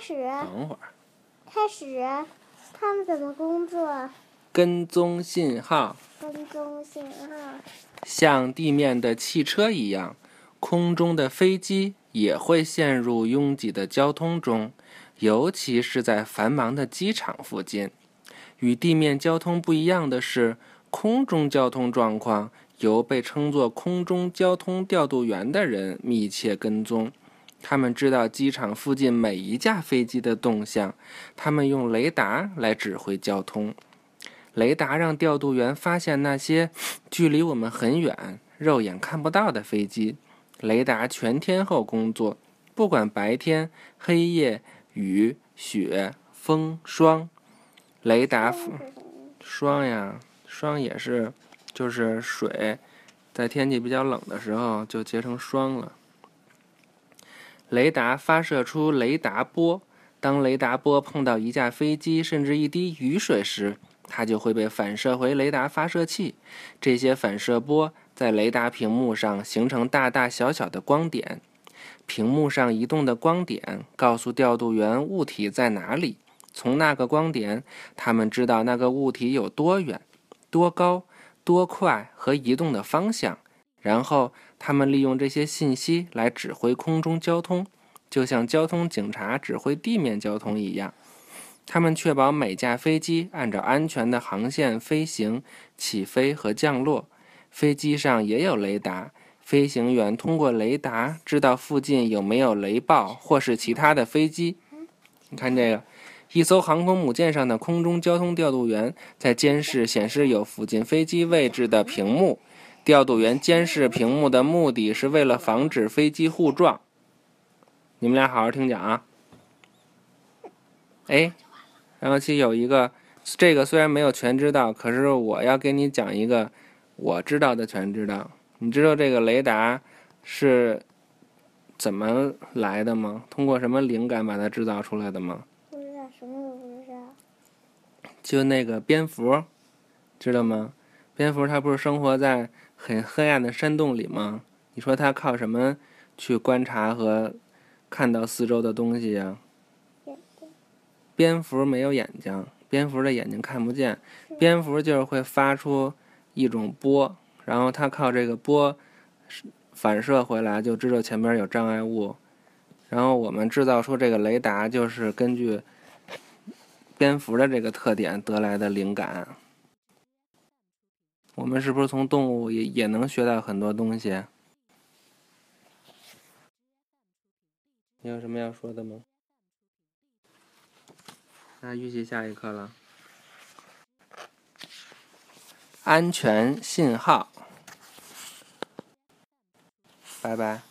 始，等会儿，开始，他们怎么工作？跟踪信号，跟踪信号。像地面的汽车一样，空中的飞机也会陷入拥挤的交通中，尤其是在繁忙的机场附近。与地面交通不一样的是，空中交通状况由被称作空中交通调度员的人密切跟踪。他们知道机场附近每一架飞机的动向，他们用雷达来指挥交通。雷达让调度员发现那些距离我们很远、肉眼看不到的飞机。雷达全天候工作，不管白天、黑夜、雨、雪、风、霜。雷达霜呀，霜也是，就是水在天气比较冷的时候就结成霜了。雷达发射出雷达波，当雷达波碰到一架飞机甚至一滴雨水时，它就会被反射回雷达发射器。这些反射波在雷达屏幕上形成大大小小的光点。屏幕上移动的光点告诉调度员物体在哪里。从那个光点，他们知道那个物体有多远、多高、多快和移动的方向。然后，他们利用这些信息来指挥空中交通，就像交通警察指挥地面交通一样。他们确保每架飞机按照安全的航线飞行、起飞和降落。飞机上也有雷达，飞行员通过雷达知道附近有没有雷暴或是其他的飞机。你看这个，一艘航空母舰上的空中交通调度员在监视显示有附近飞机位置的屏幕。调度员监视屏幕的目的是为了防止飞机互撞。你们俩好好听讲啊！哎，然后其有一个，这个虽然没有全知道，可是我要给你讲一个我知道的全知道。你知道这个雷达是怎么来的吗？通过什么灵感把它制造出来的吗？不知道，什么都不知道。就那个蝙蝠，知道吗？蝙蝠它不是生活在很黑暗的山洞里吗？你说它靠什么去观察和看到四周的东西呀？蝙蝠没有眼睛，蝙蝠的眼睛看不见，蝙蝠就是会发出一种波，然后它靠这个波反射回来，就知道前边有障碍物。然后我们制造出这个雷达，就是根据蝙蝠的这个特点得来的灵感。我们是不是从动物也也能学到很多东西？你有什么要说的吗？那预习下一课了。安全信号，拜拜。